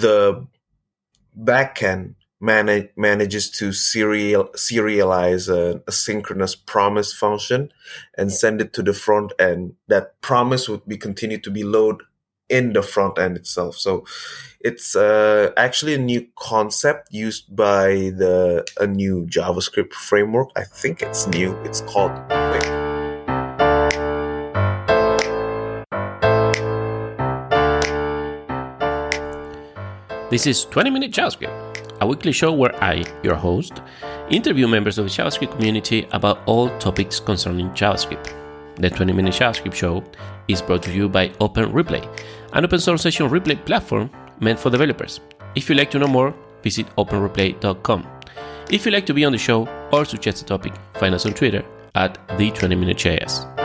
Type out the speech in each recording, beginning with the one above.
the backend manage, manages to serial serialize a, a, synchronous promise function and send it to the front end. That promise would be continued to be loaded in the front end itself. So it's uh, actually a new concept used by the a new JavaScript framework. I think it's new. It's called Qwik. This is 20 Minute JavaScript, a weekly show where I, your host, interview members of the JavaScript community about all topics concerning JavaScript. The 20 Minute JavaScript show is brought to you by OpenReplay, an open source session replay platform meant for developers. If you'd like to know more, visit openreplay.com. If you'd like to be on the show or suggest a topic, find us on Twitter at the Twenty Minute JS.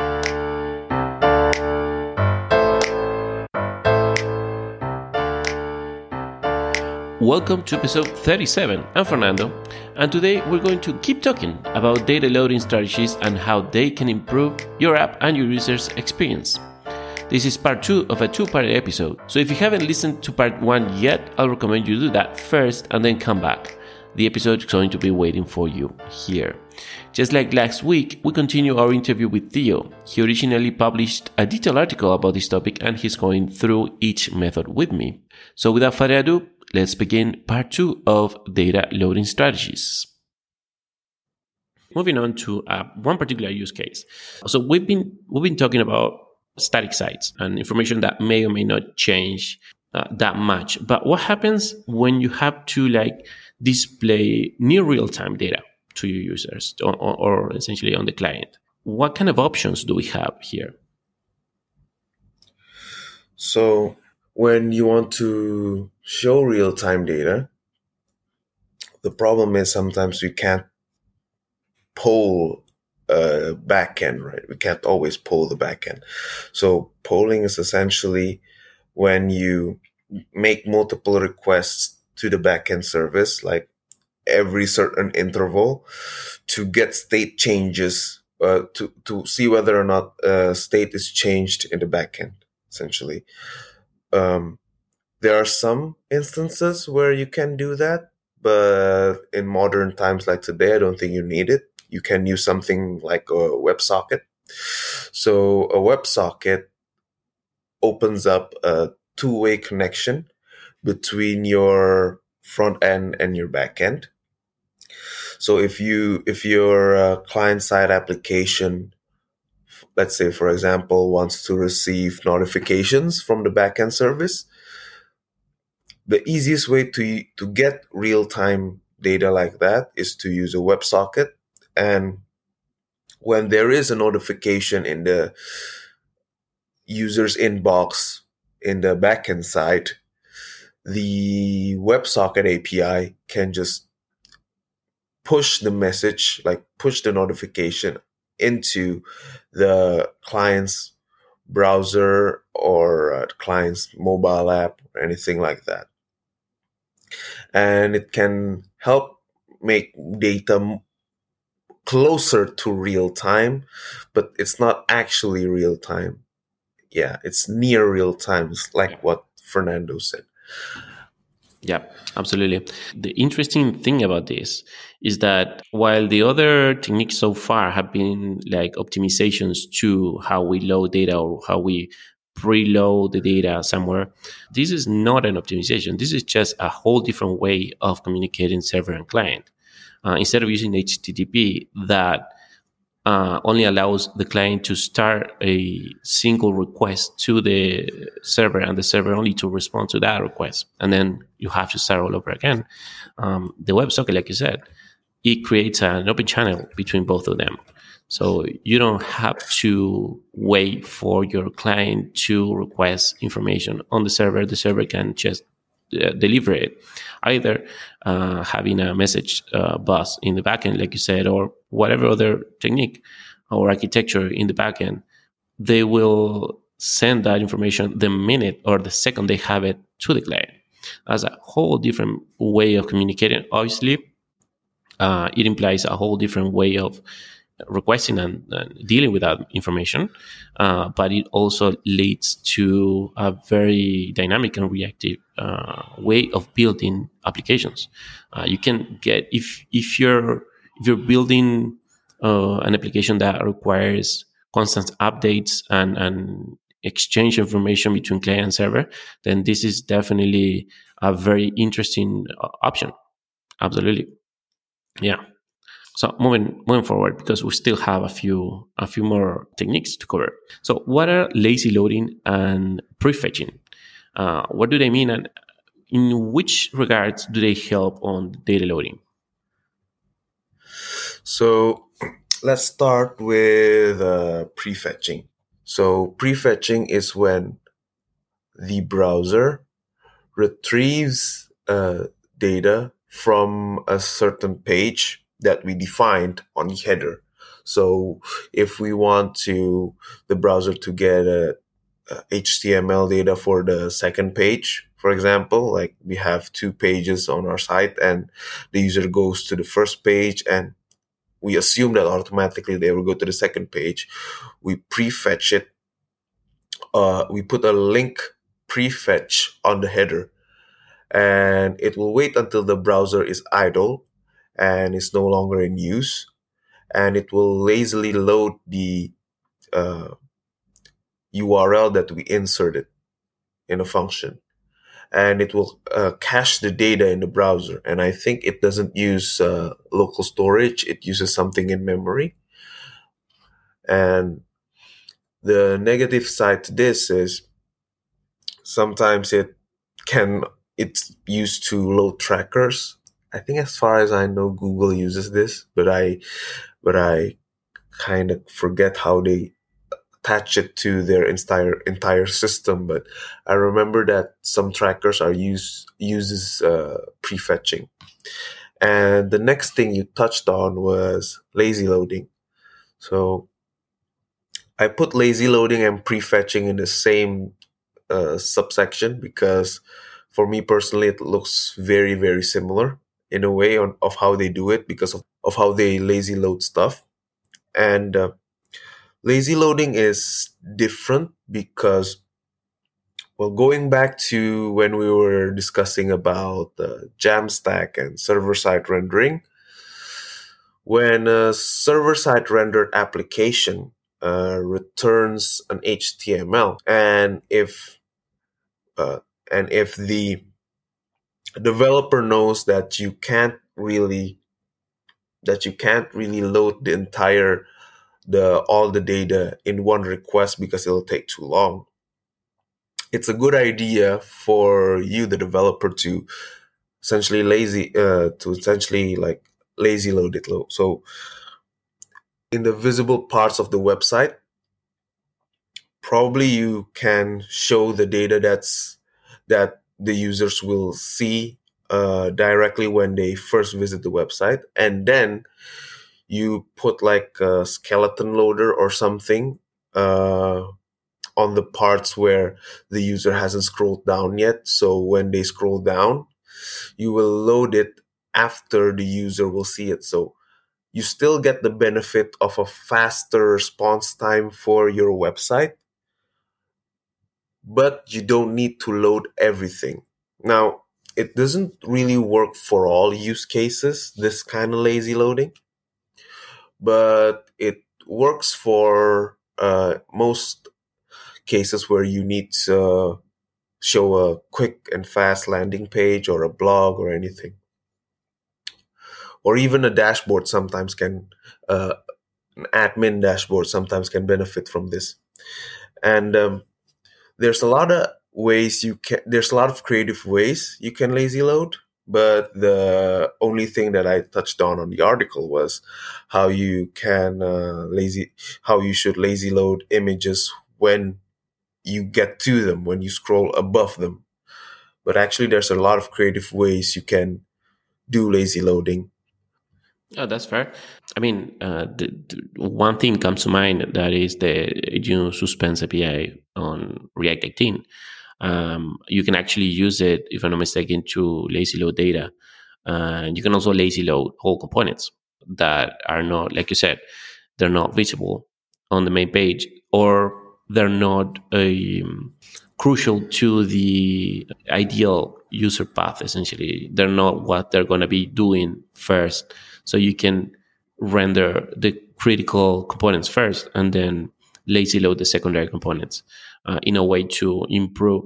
Welcome to episode 37. I'm Fernando, and today we're going to keep talking about data loading strategies and how they can improve your app and your users' experience. This is part two of a two part episode, so if you haven't listened to part one yet, I'll recommend you do that first and then come back. The episode is going to be waiting for you here. Just like last week, we continue our interview with Theo. He originally published a detailed article about this topic and he's going through each method with me. So without further ado, let's begin part two of data loading strategies. Moving on to uh, one particular use case. So we've been we've been talking about static sites and information that may or may not change uh, that much. But what happens when you have to like display near real time data to your users or, or, or essentially on the client? What kind of options do we have here? So when you want to show real time data, the problem is sometimes we can't pull a backend, right? We can't always pull the backend. So polling is essentially when you make multiple requests to the backend service, like every certain interval, to get state changes, uh, to to see whether or not a state is changed in the backend, essentially um, there are some instances where you can do that, but in modern times like today, I don't think you need it. You can use something like a WebSocket. So a WebSocket opens up a two-way connection between your front end and your back end. So if you if your client side application let's say, for example, wants to receive notifications from the backend service, the easiest way to, to get real time data like that is to use a WebSocket. And when there is a notification in the user's inbox in the backend side, the WebSocket API can just push the message, like push the notification into the client's browser or uh, client's mobile app or anything like that. And it can help make data closer to real time, but it's not actually real time. Yeah, it's near real time, it's like what Fernando said. Yeah, absolutely. The interesting thing about this is that while the other techniques so far have been like optimizations to how we load data or how we preload the data somewhere, this is not an optimization. This is just a whole different way of communicating server and client. Uh, instead of using HTTP, that uh, only allows the client to start a single request to the server and the server only to respond to that request. And then you have to start all over again. Um, the WebSocket, like you said, it creates an open channel between both of them. So you don't have to wait for your client to request information on the server. The server can just uh, deliver it, either uh, having a message uh, bus in the backend, like you said, or whatever other technique or architecture in the backend. They will send that information the minute or the second they have it to the client. That's a whole different way of communicating. Obviously, uh, it implies a whole different way of requesting and, and, dealing with that information, uh, but it also leads to a very dynamic and reactive uh, way of building applications. Uh, you can get if if you're if you're building uh, an application that requires constant updates and and exchange information between client and server, then this is definitely a very interesting uh, option. Absolutely, yeah. So moving moving forward, because we still have a few a few more techniques to cover. So what are lazy loading and prefetching? Uh, what do they mean, and in which regards do they help on data loading? So let's start with uh, prefetching. So prefetching is when the browser retrieves uh, data from a certain page that we defined on the header. So if we want to the browser to get a, a HTML data for the second page, for example, like we have two pages on our site and the user goes to the first page and we assume that automatically they will go to the second page. We prefetch it. Uh, we put a link prefetch on the header and it will wait until the browser is idle and is no longer in use, and it will lazily load the uh, URL that we inserted in a function. And it will uh, cache the data in the browser. And I think it doesn't use uh, local storage, it uses something in memory. And the negative side to this is sometimes it can it's used to load trackers I think as far as I know, Google uses this, but I, but I kind of forget how they attach it to their entire entire system. But I remember that some trackers are use uses uh, prefetching. And the next thing you touched on was lazy loading. So I put lazy loading and prefetching in the same uh, subsection because for me personally, it looks very, very similar in a way on, of how they do it because of, of how they lazy load stuff. And uh, lazy loading is different because, well, going back to when we were discussing about uh, Jamstack and server side rendering, when a server side rendered application uh, returns an HTML, and if uh, and if the developer knows that you can't really that you can't really load the entire the all the data in one request because it'll take too long it's a good idea for you the developer to essentially lazy uh, to essentially like lazy load it low so in the visible parts of the website probably you can show the data that's that the users will see uh, directly when they first visit the website. And then you put like a skeleton loader or something uh, on the parts where the user hasn't scrolled down yet. So when they scroll down, you will load it after the user will see it. So you still get the benefit of a faster response time for your website but you don't need to load everything. Now, it doesn't really work for all use cases, this kind of lazy loading, but it works for uh, most cases where you need to show a quick and fast landing page or a blog or anything. Or even a dashboard sometimes can, uh, an admin dashboard sometimes can benefit from this. And um, there's a lot of ways you can there's a lot of creative ways you can lazy load but the only thing that i touched on on the article was how you can uh, lazy how you should lazy load images when you get to them when you scroll above them but actually there's a lot of creative ways you can do lazy loading Oh, that's fair. I mean, uh, the, the one thing comes to mind that is the you suspense API on React 18. Um, you can actually use it, if I'm not mistaken, to lazy load data. And you can also lazy load whole components that are not, like you said, they're not visible on the main page or they're not um, crucial to the ideal user path essentially they're not what they're going to be doing first so you can render the critical components first and then lazy load the secondary components uh, in a way to improve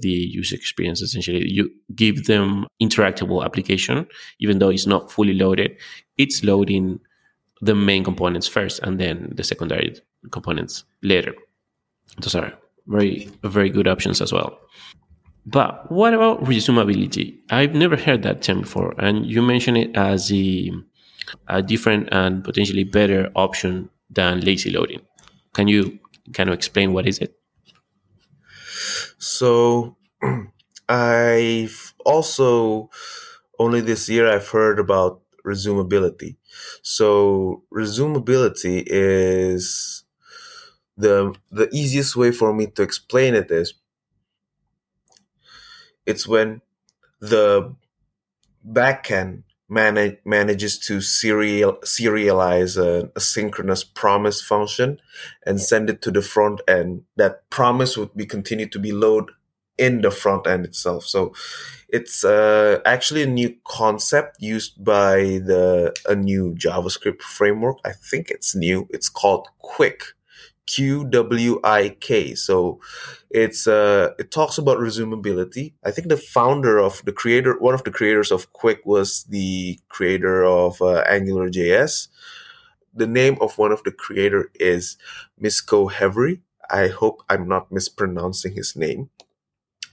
the user experience essentially. You give them interactable application even though it's not fully loaded it's loading the main components first and then the secondary components later. Those are very very good options as well. But what about resumability? I've never heard that term before and you mentioned it as a, a different and potentially better option than lazy loading can you kind of explain what is it so I've also only this year I've heard about resumability. So resumability is the the easiest way for me to explain it is it's when the backend manage, manages to serial serialize a, a, synchronous promise function and send it to the front end. That promise would be continued to be loaded in the front end itself. So it's uh, actually a new concept used by the a new JavaScript framework. I think it's new. It's called Qwik. So it's uh it talks about resumability. I think the founder of the creator, one of the creators of Qwik, was the creator of uh, Angular JS. The name of one of the creator is Misko Hevery. I hope I'm not mispronouncing his name,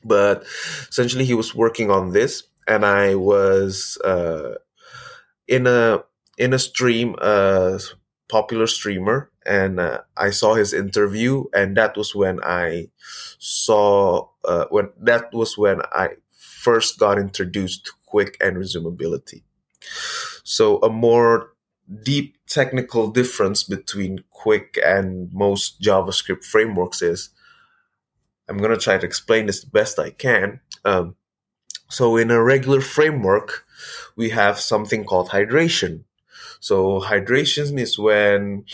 but essentially he was working on this, and I was uh, in a in a stream, a popular streamer and uh, I saw his interview, and that was when I saw uh, when that was when I first got introduced to Qwik and resumability. So a more deep technical difference between Qwik and most JavaScript frameworks is I'm to try to explain this the best I can. Um, so in a regular framework, we have something called hydration. So hydration is when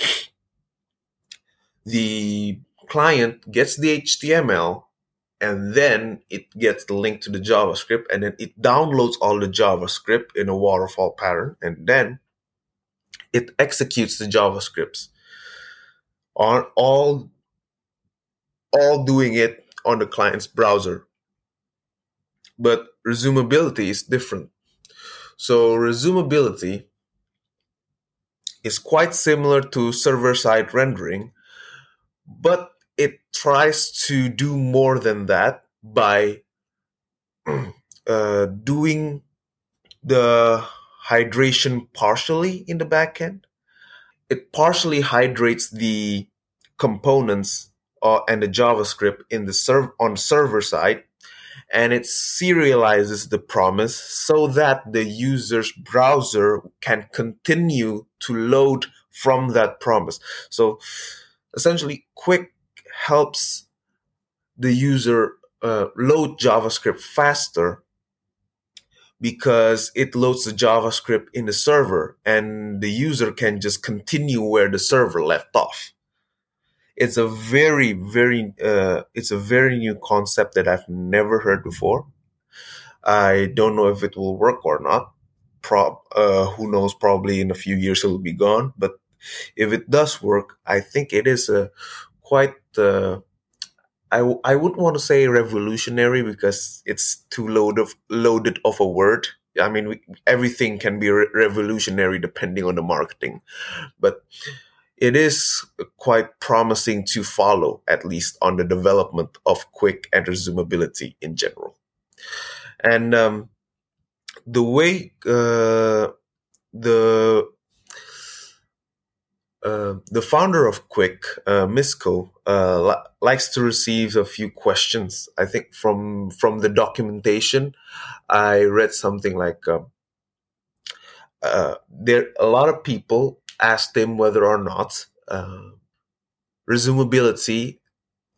the client gets the HTML and then it gets the link to the JavaScript and then it downloads all the JavaScript in a waterfall pattern and then it executes the JavaScripts on all all doing it on the client's browser. But resumability is different. So resumability is quite similar to server-side rendering, but it tries to do more than that by uh, doing the hydration partially in the backend. It partially hydrates the components uh, and the JavaScript in the serv- on server side, and it serializes the promise so that the user's browser can continue to load from that promise. So essentially Qwik helps the user uh, load javascript faster because it loads the javascript in the server and the user can just continue where the server left off. It's a very very uh, it's a very new concept that i've never heard before. I don't know if it will work or not. Pro- uh, who knows? Probably in a few years it'll be gone but if it does work i think it is a quite uh, I, I wouldn't want to say revolutionary because it's too load of, loaded of a word. I mean, we, everything can be re- revolutionary depending on the marketing, but it is quite promising to follow, at least on the development of Qwik and resumability in general. And um, the way uh, the uh, the founder of Qwik, uh, Misko, uh, li- likes to receive a few questions. I think from from the documentation, I read something like um, uh, there a lot of people asked him whether or not uh, resumability,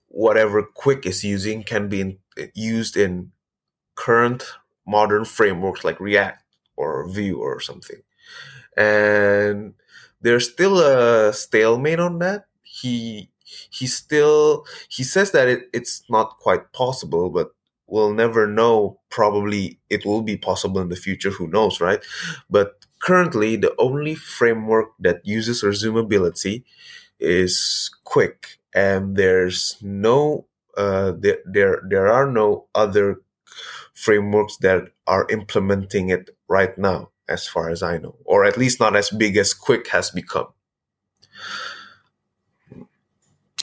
whatever Qwik is using, can be in, used in current modern frameworks like React or Vue or something, and there's still a stalemate on that. He he still he says that it, it's not quite possible, but we'll never know. Probably it will be possible in the future. Who knows, right? But currently, the only framework that uses resumability is Qwik, and there's no uh, there, there there are no other frameworks that are implementing it right now, as far as I know, or at least not as big as Qwik has become.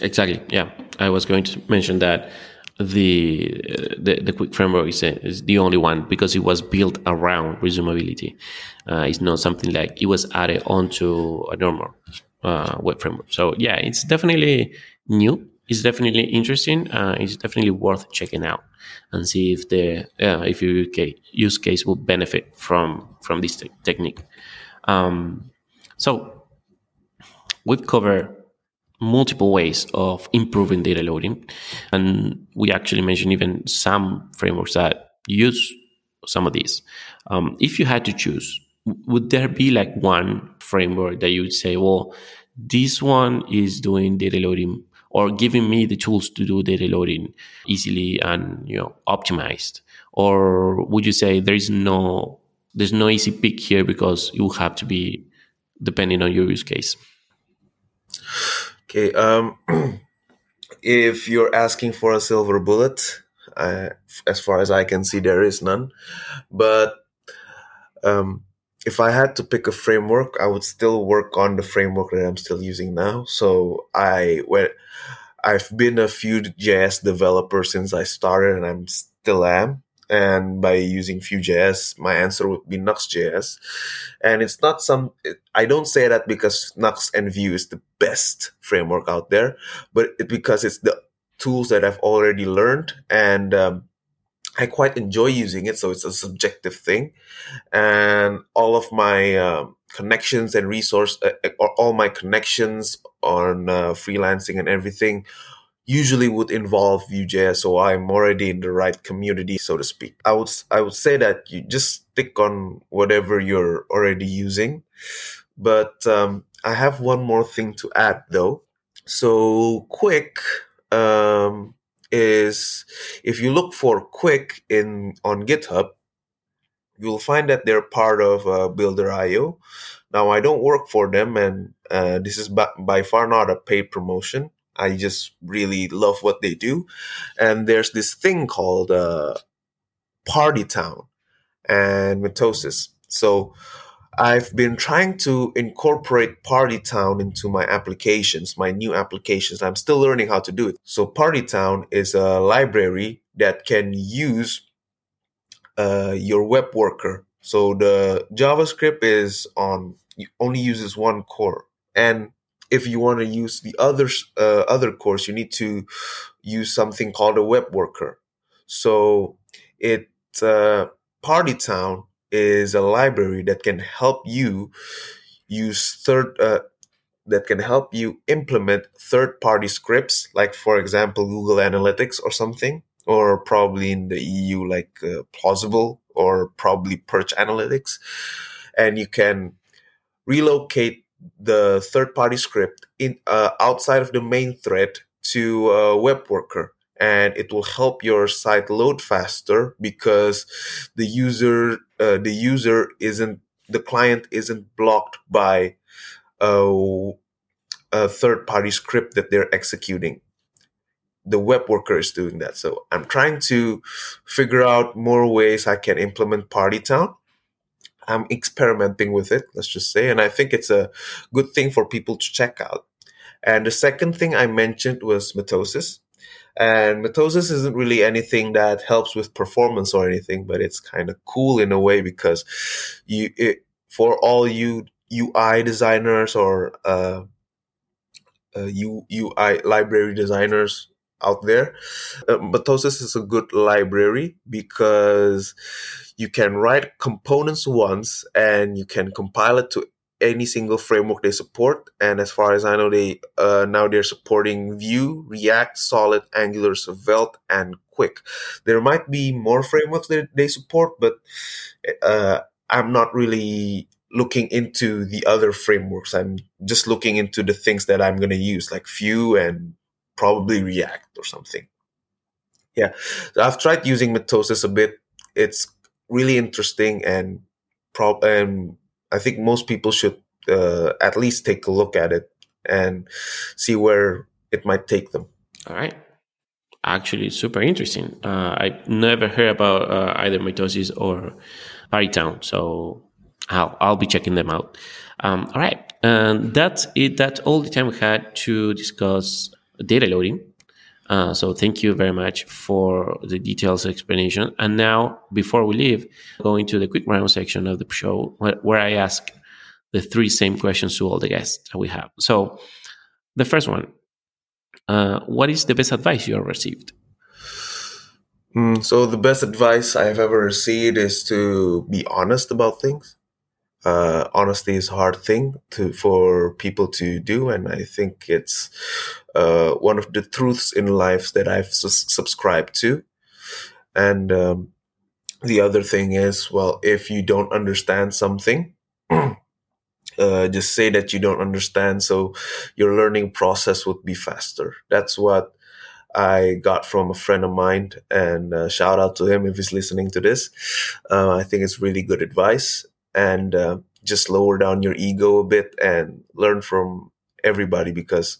Exactly. Yeah, I was going to mention that the the, the Qwik framework is, is the only one because it was built around resumability. Uh, it's not something like it was added onto a normal uh, web framework. So yeah, it's definitely new. It's definitely interesting. Uh, it's definitely worth checking out and see if the uh, if your use case will benefit from from this te- technique. Um, so we've covered multiple ways of improving data loading, and we actually mentioned even some frameworks that use some of these. Um, if you had to choose, would there be like one framework that you would say, well, this one is doing data loading or giving me the tools to do data loading easily and you know optimized. Or would you say there is no there's no easy pick here because you have to be depending on your use case? Okay um if you're asking for a silver bullet as far as i can see there is none. But um if I had to pick a framework, I would still work on the framework that I'm still using now. So I went, I've been a Vue.js developer since I started, and I'm still am. And by using Vue.js, my answer would be Nuxt.js. And it's not some, I don't say that because Nuxt and Vue is the best framework out there, but it, because it's the tools that I've already learned and um, I quite enjoy using it, so it's a subjective thing, and all of my um, connections and resource, uh, uh all my connections on uh, freelancing and everything, usually would involve Vue.js. So I'm already in the right community, so to speak. I would I would say that you just stick on whatever you're already using, but um, I have one more thing to add though. So Qwik. Um, is if you look for Qwik in on GitHub, you'll find that they're part of uh, Builder.io. Now, I don't work for them, and uh, this is by, by far not a paid promotion. I just really love what they do. And there's this thing called uh, Partytown and Mitosis. So I've been trying to incorporate Partytown into my applications, my new applications. I'm still learning how to do it. So Partytown is a library that can use uh, your web worker. So the JavaScript is on only uses one core, and if you want to use the other uh, other cores, you need to use something called a web worker. So it uh, Partytown is a library that can help you use third uh, that can help you implement third party scripts like for example google analytics or something or probably in the eu like uh, plausible or probably Pirsch analytics. And you can relocate the third party script in uh, outside of the main thread to a web worker and it will help your site load faster because the user uh, the user isn't the client isn't blocked by a, a third party script that they're executing. The web worker is doing that. So i'm trying to figure out more ways i can implement Partytown. I'm experimenting with it let's just say and i think it's a good thing for people to check out. And the second thing i mentioned was mitosis and mitosis isn't really anything that helps with performance or anything, but it's kind of cool in a way because you, it, for all you UI designers or uh, uh, UI library designers out there, uh, Mitosis is a good library because you can write components once and you can compile it to any single framework they support. And as far as I know, they uh, now they're supporting Vue, React, Solid, Angular, Svelte, and Qwik. There might be more frameworks that they support, but uh, I'm not really looking into the other frameworks. I'm just looking into the things that I'm going to use, like Vue and probably React or something. Yeah, so I've tried using Mitosis a bit. It's really interesting and prob and I think most people should uh, at least take a look at it and see where it might take them. All right. Actually, super interesting. Uh, I never heard about uh, either Mitosis or Partytown, so I'll, I'll be checking them out. Um, all right, and that's it. That's all the time we had to discuss data loading. Uh, so thank you very much for the details explanation. And now, before we leave, going to the quick round section of the show where, where I ask the three same questions to all the guests that we have. So the first one, uh, what is the best advice you have received? Mm, so the best advice I've ever received is to be honest about things uh, honesty is a hard thing to for people to do, and I think it's uh, one of the truths in life that I've su- subscribed to. And um, the other thing is, well, if you don't understand something, uh, just say that you don't understand, so your learning process would be faster. That's what I got from a friend of mine, and uh, shout out to him if he's listening to this. Uh, I think it's really good advice, and uh, just lower down your ego a bit and learn from everybody because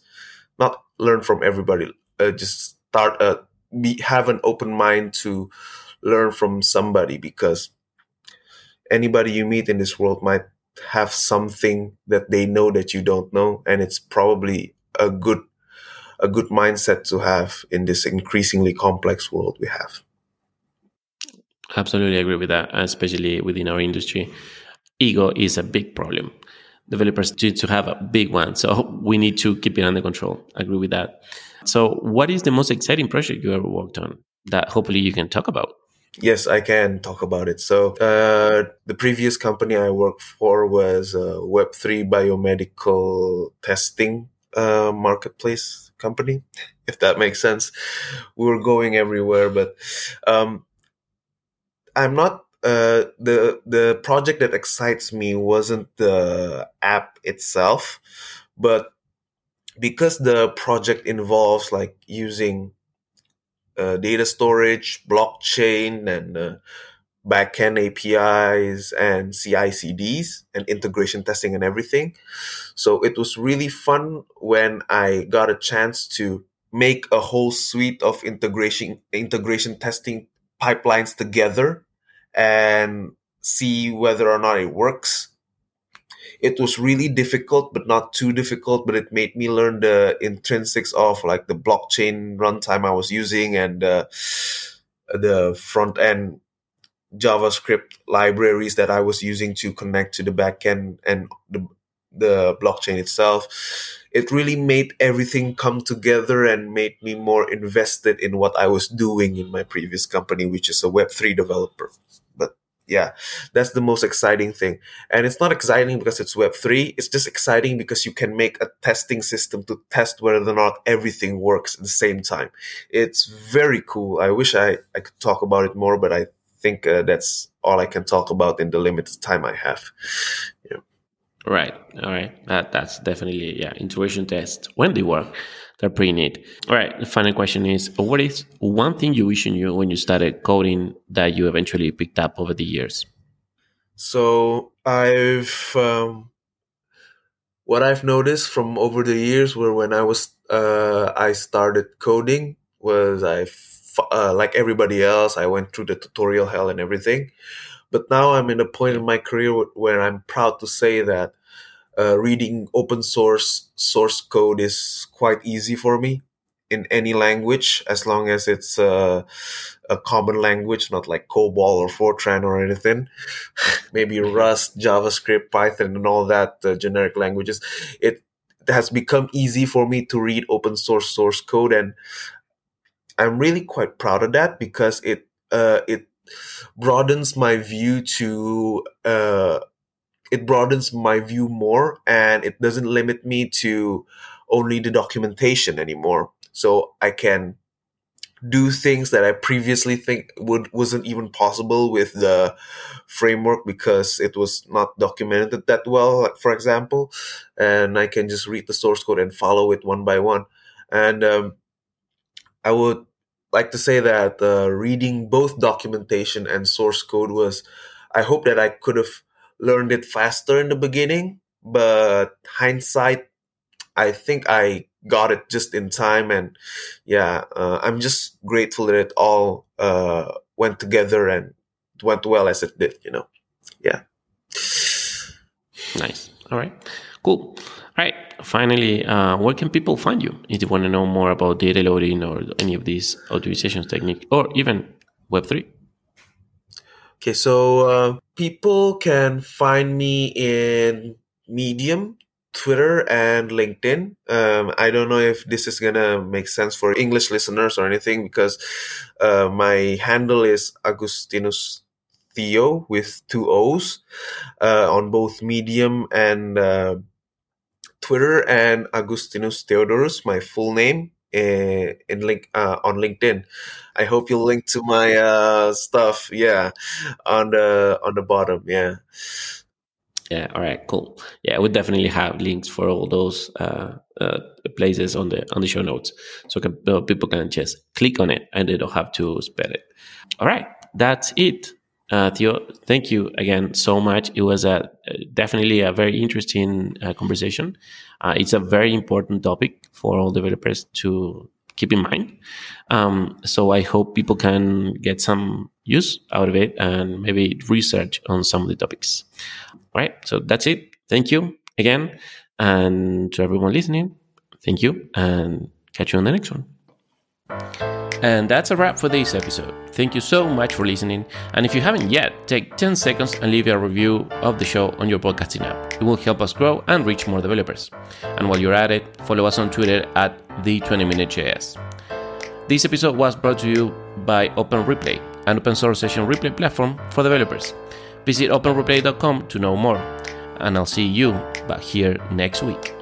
not learn from everybody uh, just start uh, be have an open mind to learn from somebody because anybody you meet in this world might have something that they know that you don't know and it's probably a good a good mindset to have in this increasingly complex world we have Absolutely agree with that, especially within our industry. Ego is a big problem. Developers need to have a big one, so we need to keep it under control. I agree with that. So, what is the most exciting project you ever worked on that hopefully you can talk about? Yes, I can talk about it. So, uh, the previous company I worked for was a Web3 biomedical testing uh, marketplace company, if that makes sense. We were going everywhere, but um, I'm not uh, the the project that excites me wasn't the app itself, but because the project involves like using uh, data storage, blockchain, and uh, backend APIs and CI/CDs and integration testing and everything. So it was really fun when I got a chance to make a whole suite of integration integration testing pipelines together and see whether or not it works. It was really difficult, but not too difficult. But it made me learn the intrinsics of like the blockchain runtime I was using and uh, the front end JavaScript libraries that I was using to connect to the backend and the the blockchain itself. It really made everything come together and made me more invested in what I was doing in my previous company, which is a Web3 developer yeah, that's the most exciting thing. And it's not exciting because it's Web3. It's just exciting because you can make a testing system to test whether or not everything works at the same time. It's very cool. I wish I, I could talk about it more, but I think uh, that's all I can talk about in the limited time I have. Yeah. Right. All right. That, that's definitely, yeah, intuition test when they work they're pretty neat. All right, the final question is what is one thing you wish you knew when you started coding that you eventually picked up over the years? So I've um, what I've noticed from over the years where when I was uh, I started coding was I uh, like everybody else I went through the tutorial hell and everything, but now I'm in a point in my career where I'm proud to say that uh, reading open source source code is quite easy for me in any language as long as it's uh, a common language, not like COBOL or Fortran or anything. Maybe Rust, JavaScript, Python, and all that uh, generic languages. It has become easy for me to read open source source code, and I'm really quite proud of that because it uh, it broadens my view to uh, it broadens my view more and it doesn't limit me to only the documentation anymore. So I can do things that I previously think would wasn't even possible with the framework because it was not documented that well, for example. And I can just read the source code and follow it one by one. And um, I would like to say that uh, reading both documentation and source code was, I hope that I could have learned it faster in the beginning, but hindsight, I think I got it just in time and yeah uh, i'm just grateful that it all uh, went together and went well as it did you know? Yeah. Nice. All right. Cool. All right. Finally uh, where can people find you if you want to know more about data loading or any of these optimization techniques or even web3 okay so uh, people can find me in medium Twitter and LinkedIn. Um, I don't know if this is gonna make sense for English listeners or anything because uh, my handle is Agustinus Theo with two O's uh, on both Medium and uh, Twitter, and Agustinus Theodorus, my full name, in, eh, in link uh, on LinkedIn. I hope you'll link to my uh, stuff. Yeah, on the on the bottom. Yeah. Yeah. All right. Cool. Yeah, we definitely have links for all those uh, uh, places on the on the show notes, so can, uh, people can just click on it and they don't have to spell it. All right. That's it. Uh, Theo, thank you again so much. It was a definitely a very interesting uh, conversation. Uh, it's a very important topic for all developers to keep in mind. Um, so I hope people can get some use out of it and maybe research on some of the topics. All right. So that's it. Thank you again. And to everyone listening, thank you and catch you on the next one. And that's a wrap for this episode. Thank you so much for listening. And if you haven't yet, take 10 seconds and leave a review of the show on your podcasting app. It will help us grow and reach more developers. And while you're at it, follow us on Twitter at the 20 Minute JS. This episode was brought to you by OpenReplay, an open source session replay platform for developers. Visit openreplay.com to know more. And I'll see you back here next week.